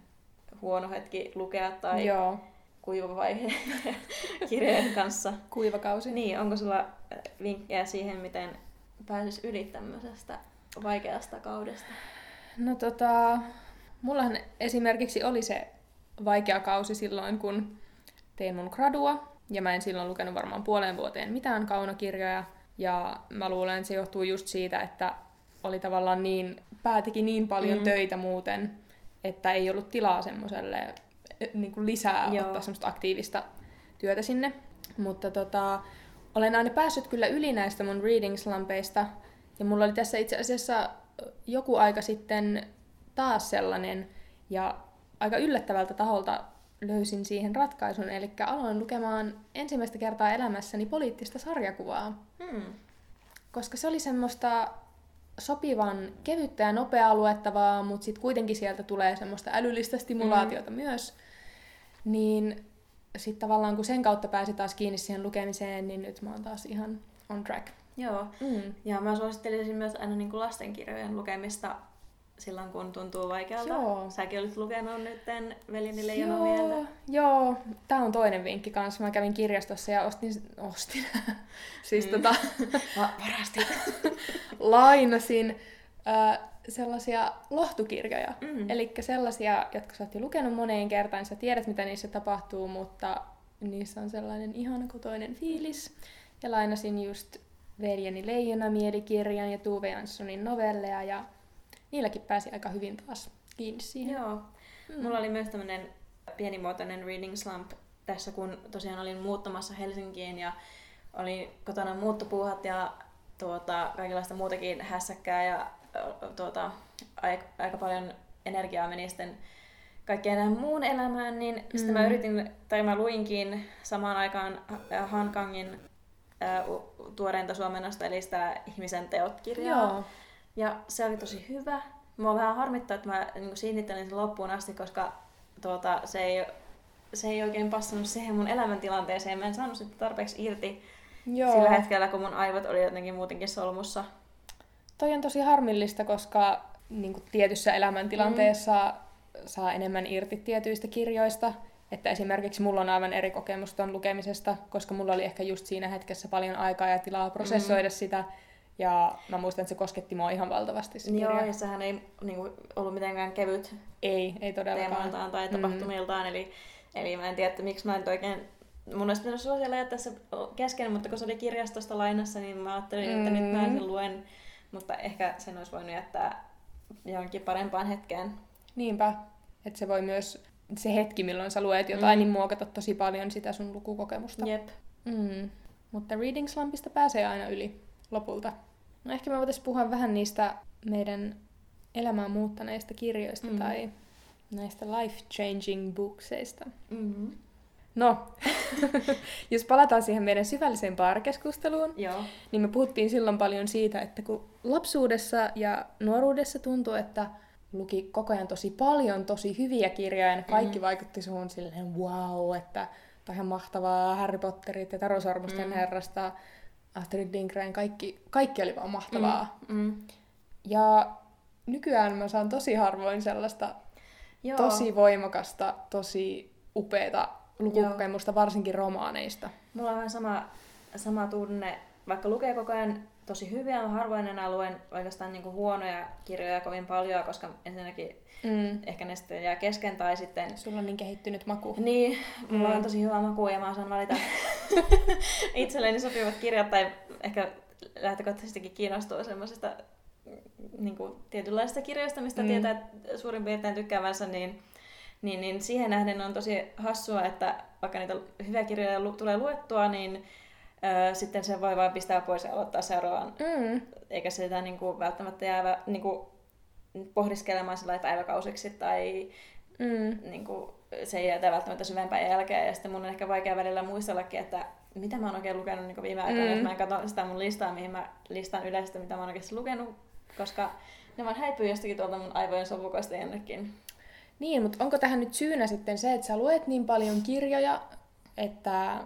huono hetki lukea tai Joo. kuiva vaihe <laughs> kirjojen kanssa. Kuivakausi. Niin, onko sulla vinkkejä siihen, miten pääsisi yli tämmöisestä vaikeasta kaudesta? No tota, mullahan esimerkiksi oli se vaikea kausi silloin, kun tein mun gradua, ja mä en silloin lukenut varmaan puoleen vuoteen mitään kaunokirjoja, ja mä luulen, että se johtuu just siitä, että oli tavallaan niin, päätikin teki niin paljon mm. töitä muuten, että ei ollut tilaa semmoiselle niin kuin lisää Joo. ottaa semmoista aktiivista työtä sinne. Mutta tota, olen aina päässyt kyllä yli näistä mun reading slumpeista. Ja mulla oli tässä itse asiassa joku aika sitten taas sellainen, ja aika yllättävältä taholta löysin siihen ratkaisun, eli aloin lukemaan ensimmäistä kertaa elämässäni poliittista sarjakuvaa. Hmm. Koska se oli semmoista sopivan kevyttä ja nopeaa luettavaa, mutta sitten kuitenkin sieltä tulee semmoista älyllistä stimulaatiota mm. myös. Niin sitten tavallaan kun sen kautta pääsi taas kiinni siihen lukemiseen, niin nyt mä oon taas ihan on track. Joo, mm. ja mä suosittelisin myös aina niin kuin lastenkirjojen lukemista silloin, kun tuntuu vaikealta. Joo. Säkin olit lukenut nyt veljeni Leijona mieltä. Joo, tää on toinen vinkki kanssa. Mä kävin kirjastossa ja ostin, ostin, <laughs> siis mm. tota, <laughs> varastin, <laughs> lainasin äh, sellaisia lohtukirjoja. Mm. Eli sellaisia, jotka sä oot jo lukenut moneen kertaan, sä tiedät mitä niissä tapahtuu, mutta niissä on sellainen ihana kotoinen fiilis. Ja lainasin just Veljeni Leijona mielikirjan ja Tuve Janssonin novelleja ja niilläkin pääsi aika hyvin taas kiinni siihen. Joo. Mm. Mulla oli myös tämmöinen pienimuotoinen reading slump tässä, kun tosiaan olin muuttamassa Helsinkiin ja oli kotona muuttopuuhat ja tuota, kaikenlaista muutakin hässäkkää ja tuota, aika, aika paljon energiaa meni sitten kaikkeen muun elämään, niin mm. sitten mä yritin, tai mä luinkin samaan aikaan Hankangin ää, tuoreinta suomennosta, eli sitä Ihmisen teot-kirjaa. Joo. Ja se oli tosi hyvä. Mua vähän harmittaa, että mä niin sinnittelin sen loppuun asti, koska tuota, se, ei, se ei oikein passannut siihen mun elämäntilanteeseen. Mä en saanut sitä tarpeeksi irti Joo. sillä hetkellä, kun mun aivot oli jotenkin muutenkin solmussa. Toi on tosi harmillista, koska niin kuin tietyssä elämäntilanteessa mm. saa enemmän irti tietyistä kirjoista. Että esimerkiksi mulla on aivan eri kokemus ton lukemisesta, koska mulla oli ehkä just siinä hetkessä paljon aikaa ja tilaa prosessoida mm. sitä. Ja mä muistan, että se kosketti mua ihan valtavasti se kirja. Joo, ja sehän ei niin kuin, ollut mitenkään kevyt ei, ei todellakaan. teemaltaan tai mm. tapahtumiltaan. Mm. Eli, eli mä en tiedä, että miksi mä en oikein... Mun olisi pitänyt suosilla jättää se kesken, mutta kun se oli kirjastosta lainassa, niin mä ajattelin, että mm. nyt mä sen luen. Mutta ehkä sen olisi voinut jättää johonkin parempaan hetkeen. Niinpä. Että se voi myös, se hetki milloin sä luet jotain, mm. niin muokata tosi paljon sitä sun lukukokemusta. Jep. Mm. Mutta reading slumpista pääsee aina yli lopulta. No ehkä me voitaisiin puhua vähän niistä meidän elämää muuttaneista kirjoista mm. tai näistä life-changing bookseista. Mm-hmm. No, <laughs> jos palataan siihen meidän syvälliseen baarekeskusteluun, Joo. niin me puhuttiin silloin paljon siitä, että kun lapsuudessa ja nuoruudessa tuntui, että luki koko ajan tosi paljon tosi hyviä kirjoja ja kaikki mm. vaikutti suhun silleen wow, että ihan mahtavaa Harry Potterit ja Taro Sormusten mm. herrasta, Astrid Lindgren, kaikki, kaikki oli vaan mahtavaa. Mm. Mm. Ja nykyään mä saan tosi harvoin sellaista Joo. tosi voimakasta, tosi upeata lukukokemusta, varsinkin romaaneista. Mulla on vähän sama, sama tunne, vaikka lukee koko ajan tosi hyviä, mä harvoin enää luen oikeastaan niinku huonoja kirjoja kovin paljon, koska ensinnäkin mm. ehkä ne sitten jää kesken tai sitten... Sulla on niin kehittynyt maku. Niin, mulla mm. on tosi hyvä maku ja mä osaan valita <laughs> itselleni sopivat kirjat tai ehkä lähtökohtaisestikin kiinnostuu semmoisesta niin kuin tietynlaisista kirjoista, mistä mm. tietää suurin piirtein tykkäävänsä, niin, niin, niin siihen nähden on tosi hassua, että vaikka niitä hyviä kirjoja lu- tulee luettua, niin ö, sitten se voi vain pistää pois ja aloittaa seuraavan. Mm. Eikä sitä niin kuin, välttämättä jäävä niin kuin, pohdiskelemaan sillä päiväkausiksi tai mm. niin kuin, se ei jätä välttämättä syvempään jälkeen. Ja sitten mun on ehkä vaikea välillä muistellakin, että mitä mä oon oikein lukenut niin viime aikoina, mm. jos mä en katso sitä mun listaa, mihin mä listaan yleistä, mitä mä oon oikeasti lukenut, koska ne vaan häipyy jostakin tuolta mun aivojen sovukoista jonnekin. Niin, mutta onko tähän nyt syynä sitten se, että sä luet niin paljon kirjoja, että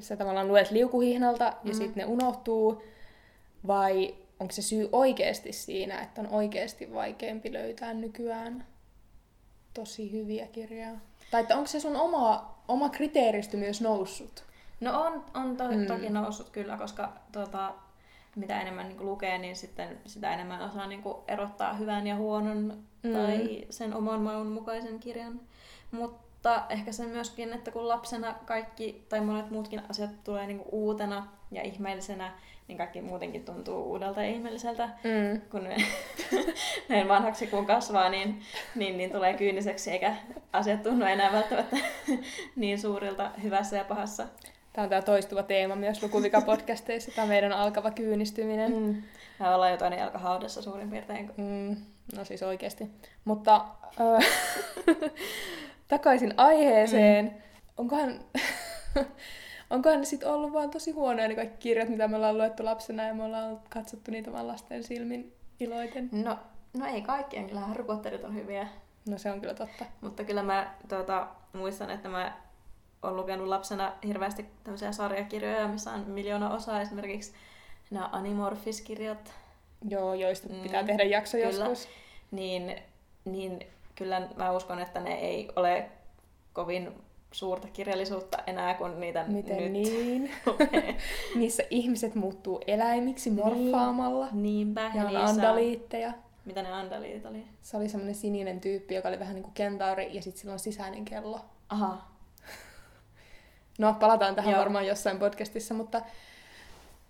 sä tavallaan luet liukuhihnalta ja mm. sitten ne unohtuu, vai onko se syy oikeasti siinä, että on oikeasti vaikeampi löytää nykyään tosi hyviä kirjoja? Tai että onko se sun oma, oma kriteeristö myös noussut? No on, on to, mm. toki noussut kyllä, koska tota, mitä enemmän niin lukee, niin sitten sitä enemmän osaa niin erottaa hyvän ja huonon mm. tai sen oman maun mukaisen kirjan. Mutta ehkä se myöskin, että kun lapsena kaikki tai monet muutkin asiat tulee niin uutena ja ihmeellisenä, niin kaikki muutenkin tuntuu uudelta ja ihmeelliseltä. Mm. Kun näin <laughs> vanhaksi kun kasvaa, niin, niin, niin tulee kyyniseksi eikä asiat tunnu enää välttämättä <laughs> niin suurilta hyvässä ja pahassa. Tämä on tämä toistuva teema myös Lukuvika-podcasteissa, tämä meidän alkava kyynistyminen. Mm. Me ollaan jo toinen jalka haudassa suurin piirtein. Mm, no siis oikeasti. Mutta <laughs> takaisin aiheeseen. Mm. Onkohan, <laughs> onkohan ne sitten ollut vaan tosi huonoja ne kaikki kirjat, mitä me ollaan luettu lapsena ja me ollaan katsottu niitä vaan lasten silmin iloiten? No, no ei kaikkien, kyllä Harry Potterit on hyviä. No se on kyllä totta. Mutta kyllä mä tuota, muistan, että mä oon lukenut lapsena hirveästi tämmöisiä sarjakirjoja, missä on miljoona osaa esimerkiksi nämä Animorphis-kirjat. Joo, joista mm, pitää tehdä jakso kyllä. joskus. Niin, niin kyllä mä uskon, että ne ei ole kovin suurta kirjallisuutta enää, kun niitä Miten nyt niin? <laughs> Missä ihmiset muuttuu eläimiksi morfaamalla. Niin, niinpä. Ja on niissä- andaliitteja. Mitä ne andaliitit oli? Se oli semmoinen sininen tyyppi, joka oli vähän niin kuin kentauri ja sitten sillä on sisäinen kello. Aha. <laughs> No, palataan tähän Joo. varmaan jossain podcastissa, mutta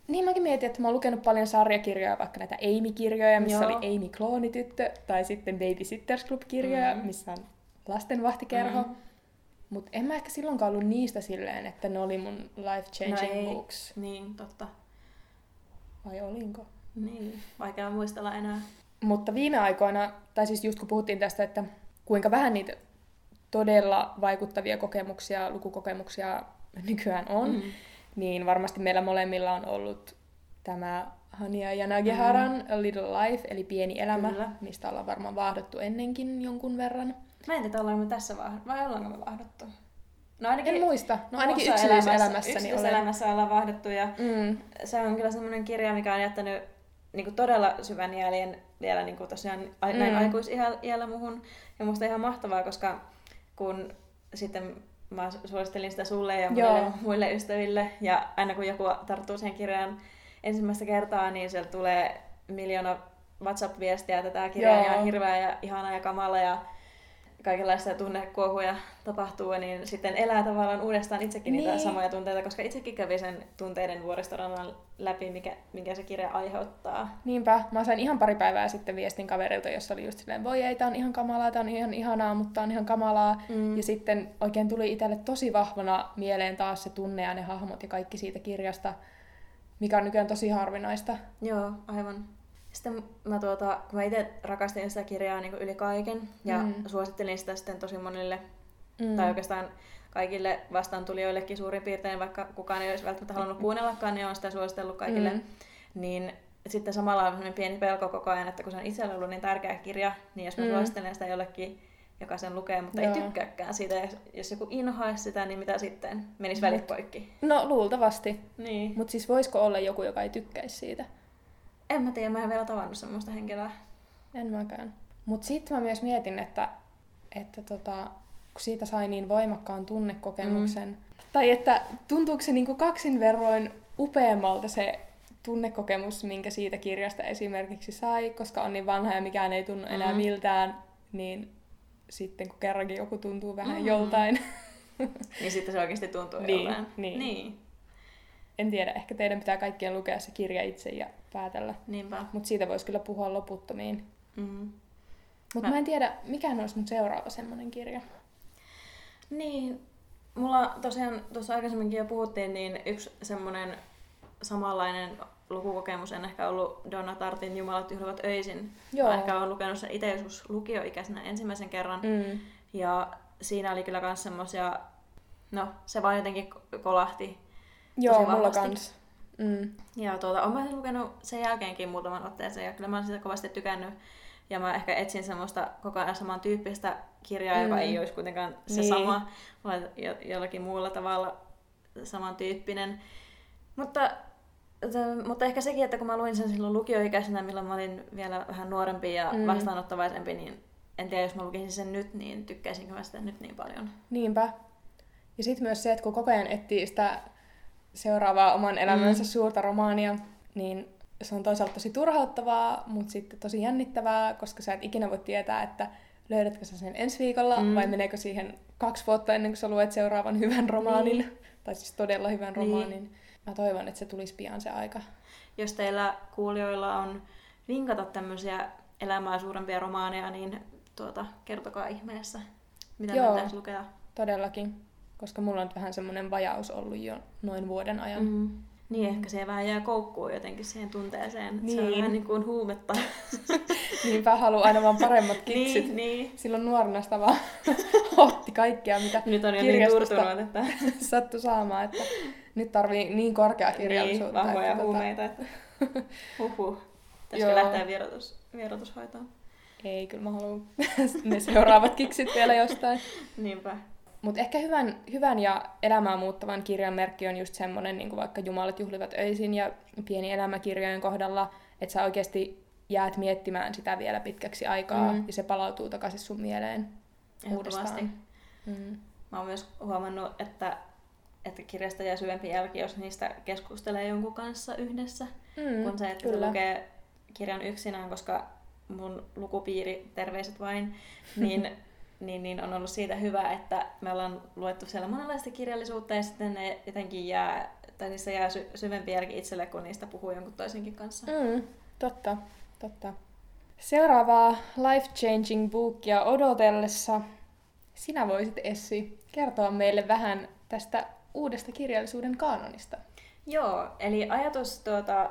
niin mäkin mietin, että mä oon lukenut paljon sarjakirjoja, vaikka näitä Amy-kirjoja, missä Joo. oli Amy Kloonityttö, tai sitten Babysitters Club-kirjoja, Mm. missä on lastenvahtikerho. Mm. Mutta en mä ehkä silloinkaan ollut niistä silleen, että ne oli mun life-changing No ei. books. Niin, totta. Vai olinko? Niin, vaikea muistella enää. Mutta viime aikoina, tai siis just kun puhuttiin tästä, että kuinka vähän niitä todella vaikuttavia kokemuksia, lukukokemuksia nykyään on, Mm. Niin varmasti meillä molemmilla on ollut tämä Hania Yanagiharan mm. A Little Life, eli Pieni elämä, Kyllä. mistä ollaan varmaan vaahdottu ennenkin jonkun verran. Mä en tiedä, ollaanko me tässä vahdottu, vai ollaanko me vahdottu? No ainakin En muista. No ainakin omassa yksityiselämässäni olen. yksityiselämässä ollaan vahdottu ja Mm. se on kyllä semmoinen kirja, mikä on jättänyt niin kuin todella syvän jäljen vielä niin kuin tosiaan a- näin Mm. aikuisiällä muhun. Ja musta ihan mahtavaa, koska kun sitten mä suosittelin sitä sulle ja Joo. muille, muille ystäville, ja aina kun joku tarttuu siihen kirjaan ensimmäistä kertaa, niin sieltä tulee miljoona WhatsApp-viestiä, että tämä kirja on ihan hirveä ja ihana ja kamala. Ja kaikenlaisia tunnekuohuja tapahtuu, niin sitten elää tavallaan uudestaan itsekin niitä Niin. samoja tunteita, koska itsekin kävi sen tunteiden vuoristorannan läpi, mikä, minkä se kirja aiheuttaa. Niinpä, mä sain ihan pari päivää sitten viestin kaverilta, jossa oli just silleen, voi ei, tää on ihan kamalaa, tää on ihan ihanaa, mutta on ihan kamalaa. Mm. Ja sitten oikein tuli itselle tosi vahvana mieleen taas se tunne ja ne hahmot ja kaikki siitä kirjasta, mikä on nykyään tosi harvinaista. Joo, aivan. Sitten mä tuota, kun mä itse rakastin sitä kirjaa niin yli kaiken ja Mm. suosittelin sitä sitten tosi monille, Mm. tai oikeastaan kaikille vastaantulijoillekin suurin piirtein, vaikka kukaan ei olisi välttämättä halunnut kuunnellakaan, niin on sitä suositellut kaikille. Mm. Niin sitten samalla on pieni pelko koko ajan, että kun se on itselle ollut niin tärkeä kirja, niin jos mä Mm. suosittelen sitä jollekin, joka sen lukee, mutta Joo. ei tykkääkään siitä, jos- jos joku inhoaisi sitä, niin mitä sitten? Menisi välit poikki. No luultavasti. Niin. Mutta siis voisiko olla joku, joka ei tykkäisi siitä? En mä tiedä, mä en vielä tavannut semmoista henkilöä. En mäkään. Mutta sitten mä myös mietin, että, että tota, kun siitä sai niin voimakkaan tunnekokemuksen, mm. tai että tuntuuko se niinku kaksin verroin upeammalta se tunnekokemus, minkä siitä kirjasta esimerkiksi sai, koska on niin vanha ja mikään ei tunnu enää Mm. miltään, niin sitten kun kerrankin joku tuntuu vähän Mm. joltain, <laughs> <laughs> Niin sitten se oikeasti tuntuu Niin, joltain. niin. niin. En tiedä, ehkä teidän pitää kaikkien lukea se kirja itse ja päätellä. Niinpä. Mutta siitä voisi kyllä puhua loputtomiin. Mm. Mutta Mä- mä en tiedä, mikä olisi mun seuraava semmoinen kirja. Niin, mulla tosiaan tuossa aikaisemminkin jo puhuttiin, niin yksi semmoinen samanlainen lukukokemus en ehkä ollut Donna Tartin Jumalat juhlivat öisin. Joo. Mä ehkä olen lukenut sen itse joskus lukioikäisenä ensimmäisen kerran. Mm. Ja siinä oli kyllä myös semmoisia, no se vaan jotenkin ko- kolahti. Joo, mulla kans. Mm. Ja tuota, olen mä sen lukenut sen jälkeenkin muutaman otteeseen ja kyllä mä oon sitä kovasti tykännyt. Ja mä ehkä etsin semmoista koko ajan samantyyppistä kirjaa, mm. joka ei olisi kuitenkaan se Niin. sama, vaan jo, jollakin muulla tavalla samantyyppinen. Mutta, t- mutta ehkä sekin, että kun mä luin sen silloin lukioikäisenä, milloin mä olin vielä vähän nuorempi ja mm. vastaanottavaisempi, niin en tiedä, jos mä lukisin sen nyt, niin tykkäisinkö mä sitä nyt niin paljon. Niinpä. Ja sitten myös se, että kun koko ajan etsii sitä seuraavaa oman elämänsä mm. Suurta romaania, niin se on toisaalta tosi turhauttavaa, mutta sitten tosi jännittävää, koska sä et ikinä voi tietää, että löydätkö sä sen ensi viikolla mm. Vai meneekö siihen kaksi vuotta ennen kuin sä luet seuraavan hyvän romaanin, Niin. tai siis todella hyvän Niin. romaanin. Mä toivon, että se tulisi pian se aika. Jos teillä kuulijoilla on vinkata tämmöisiä elämää suurempia romaaneja, niin tuota, kertokaa ihmeessä, mitä Joo. Lukea. Todellakin. Koska mulla on vähän semmoinen vajaus ollut jo noin vuoden ajan. Mm. Niin, ehkä se vähän jää koukkuun jotenkin siihen tunteeseen. Niin. Se on Niin. vähän niin kuin huumetta. <laughs> Niinpä haluaa aina vaan paremmat kiksit. niin, niin. Silloin nuorena sitä vaan <laughs> otti kaikkea, mitä Nyt on jo niin kirjastosta turtunut, että <laughs> sattui saamaan, että nyt tarvii niin korkea niin, kirjallisuutta. vahvoja että huumeita. Että... Huhhuh. Pitäisikö lähteä vierotus, vierotushoitoon? Ei, kyllä mä haluan ne seuraavat kiksit vielä jostain. Niinpä. Mutta ehkä hyvän, hyvän ja elämää muuttavan kirjan merkki on just semmoinen, niin kuin vaikka Jumalat juhlivat öisin ja pieni elämäkirjojen kohdalla, että sä oikeasti jäät miettimään sitä vielä pitkäksi aikaa Mm. ja se palautuu takaisin sun mieleen uudestaan. Mm. Mä oon myös huomannut, että, että kirjasta jää syvempi jälki, jos niistä keskustelee jonkun kanssa yhdessä, Mm, kun se, että kyllä. lukee kirjan yksinään, koska mun lukupiiri, terveiset vain, niin, <laughs> niin, niin on ollut siitä hyvä, että me ollaan luettu siellä monenlaista kirjallisuutta ja sitten ne jotenkin jää, tai niissä jää sy- syvempi jälki itselle, kun niistä puhuu jonkun toisenkin kanssa. Mm, totta, totta. Seuraavaa life-changing bookia odotellessa sinä voisit, Essi, kertoa meille vähän tästä uudesta kirjallisuuden kaanonista. Joo, eli ajatus tuota,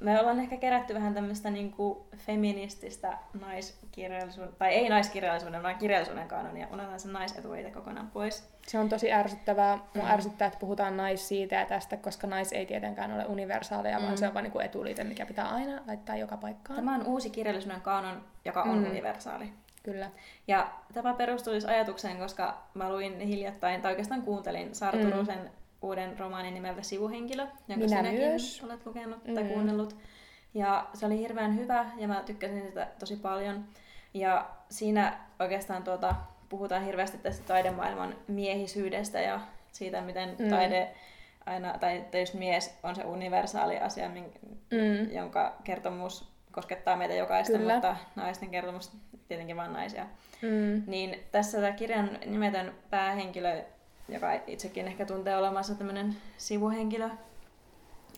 me ollaan ehkä kerätty vähän tämmöistä niinku feminististä naiskirjallisuuden, tai ei naiskirjallisuuden, vaan kirjallisuuden kanonia. Unohdetaan se naisetuite kokonaan pois. Se on tosi ärsyttävää. Mua Mm. ärsyttää, että puhutaan nais siitä ja tästä, koska nais ei tietenkään ole universaaleja, Mm. vaan se on vain niinku etuliite, mikä pitää aina laittaa joka paikkaan. Tämä on uusi kirjallisuuden kanon, joka on Mm. universaali. Kyllä. Ja tämä perustuu siis ajatukseen, koska mä luin hiljattain, tai oikeastaan kuuntelin Saara Mm. Uuden romaanin nimeltä Sivuhenkilö, jonka Minä sinäkin myös. olet lukenut tai Mm. kuunnellut. Ja se oli hirveän hyvä ja mä tykkäsin sitä tosi paljon. Ja siinä oikeastaan tuota, puhutaan hirveästi tästä taidemaailman miehisyydestä ja siitä, miten Mm. taide aina, tai tietysti mies on se universaali asia, min- Mm. jonka kertomus koskettaa meitä jokaista, Kyllä. mutta naisten kertomus tietenkin vain naisia. Mm. Niin tässä tämä kirjan nimetön päähenkilö, joka itsekin ehkä tuntee olemassa tämmöinen sivuhenkilö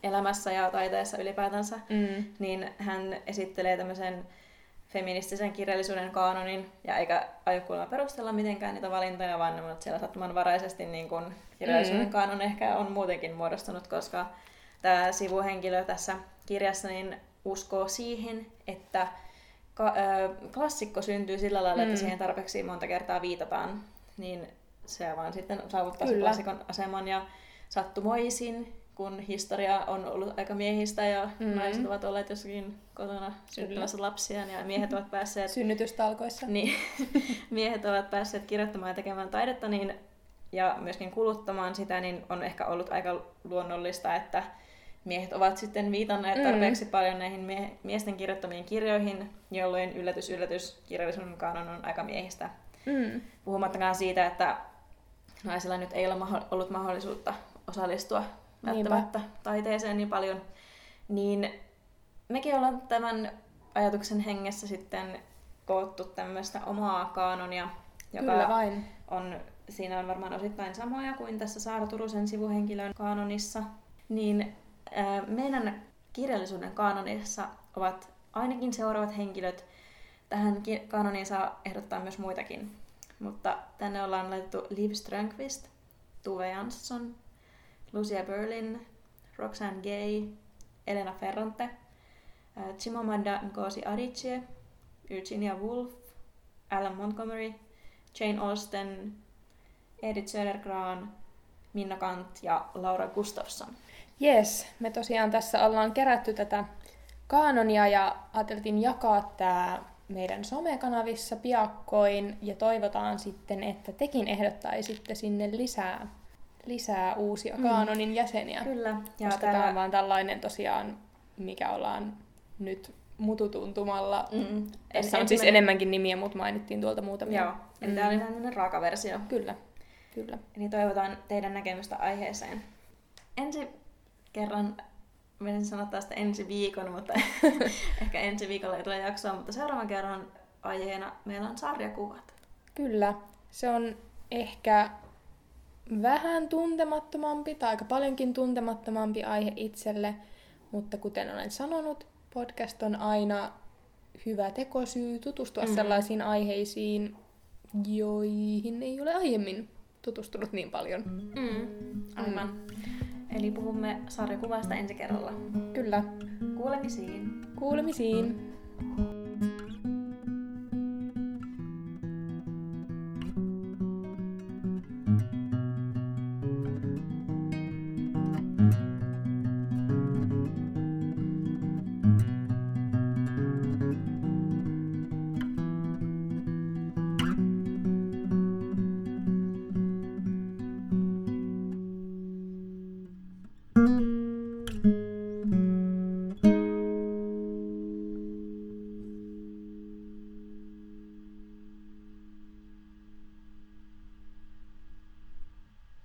elämässä ja taiteessa ylipäätänsä, Mm. niin hän esittelee tämmöisen feministisen kirjallisuuden kaanonin, ja eikä aio kuulemma perustella mitenkään niitä valintoja, vaan ne ovat siellä sattumanvaraisesti niin kun kirjallisuuden Mm. kaanon ehkä on muutenkin muodostunut, koska tämä sivuhenkilö tässä kirjassa niin uskoo siihen, että ka- ö, klassikko syntyy sillä lailla, että Mm. siihen tarpeeksi monta kertaa viitataan, niin se vaan sitten saavuttaa Kyllä. klassikon aseman ja sattumoisin, kun historia on ollut aika miehistä ja Mm. mm. naiset ovat olleet jossakin kotona synnyttämässä lapsiaan ja miehet ovat päässeet, <laughs> Synnytystalkoissa. niin, <laughs> miehet ovat päässeet kirjoittamaan ja tekemään taidetta niin, ja myöskin kuluttamaan sitä, niin on ehkä ollut aika luonnollista, että miehet ovat sitten viitanneet Mm. tarpeeksi paljon näihin mie- miesten kirjoittamiin kirjoihin, jolloin yllätys, yllätys, kirjallisuuden kanon on aika miehistä. Mm. Puhumattakaan siitä, että naisilla nyt ei ole ollut mahdollisuutta osallistua välttämättä taiteeseen niin paljon, niin mekin ollaan tämän ajatuksen hengessä sitten koottu tämmöistä omaa kaanonia, joka Kyllä vain. on, siinä on varmaan osittain samoja kuin tässä Saara Turusen sivuhenkilön kaanonissa, niin ää, meidän kirjallisuuden kaanonissa ovat ainakin seuraavat henkilöt. Tähän kaanoniin saa ehdottaa myös muitakin, mutta tänne ollaan laitettu Liv Strömqvist, Tuve Jansson, Lucia Berlin, Roxanne Gay, Elena Ferrante, Chimamanda Ngozi Adichie, Virginia Woolf, Alan Montgomery, Jane Austen, Edith Södergran, Minna Kant ja Laura Gustafsson. Yes, me tosiaan tässä ollaan kerätty tätä kaanonia ja ajateltiin jakaa tämä meidän somekanavissa piakkoin ja toivotaan sitten, että tekin ehdottaisitte sinne lisää, lisää uusia Mm. kaanonin jäseniä. Kyllä. Ja koska tämä on vaan tällainen tosiaan, mikä ollaan nyt mututuntumalla. Mm, Tässä on siis enemmänkin nimiä, mutta mainittiin tuolta muutamia. Joo, Mm. tämä oli tämmöinen raaka versio. Kyllä, kyllä. Eli toivotaan teidän näkemystä aiheeseen. Ensi kerran, menisin sanoa tästä ensi viikon, mutta <laughs> ehkä ensi viikolla ei tule jaksoa, mutta seuraavan kerran aiheena meillä on sarjakuvat. Kyllä. Se on ehkä vähän tuntemattomampi tai aika paljonkin tuntemattomampi aihe itselle, mutta kuten olen sanonut, podcast on aina hyvä tekosyy tutustua Mhm. sellaisiin aiheisiin, joihin ei ole aiemmin tutustunut niin paljon. Mm, aivan. Mm. Eli puhumme sarjakuvasta ensi kerralla. Kyllä. Kuulemisiin. Kuulemisiin.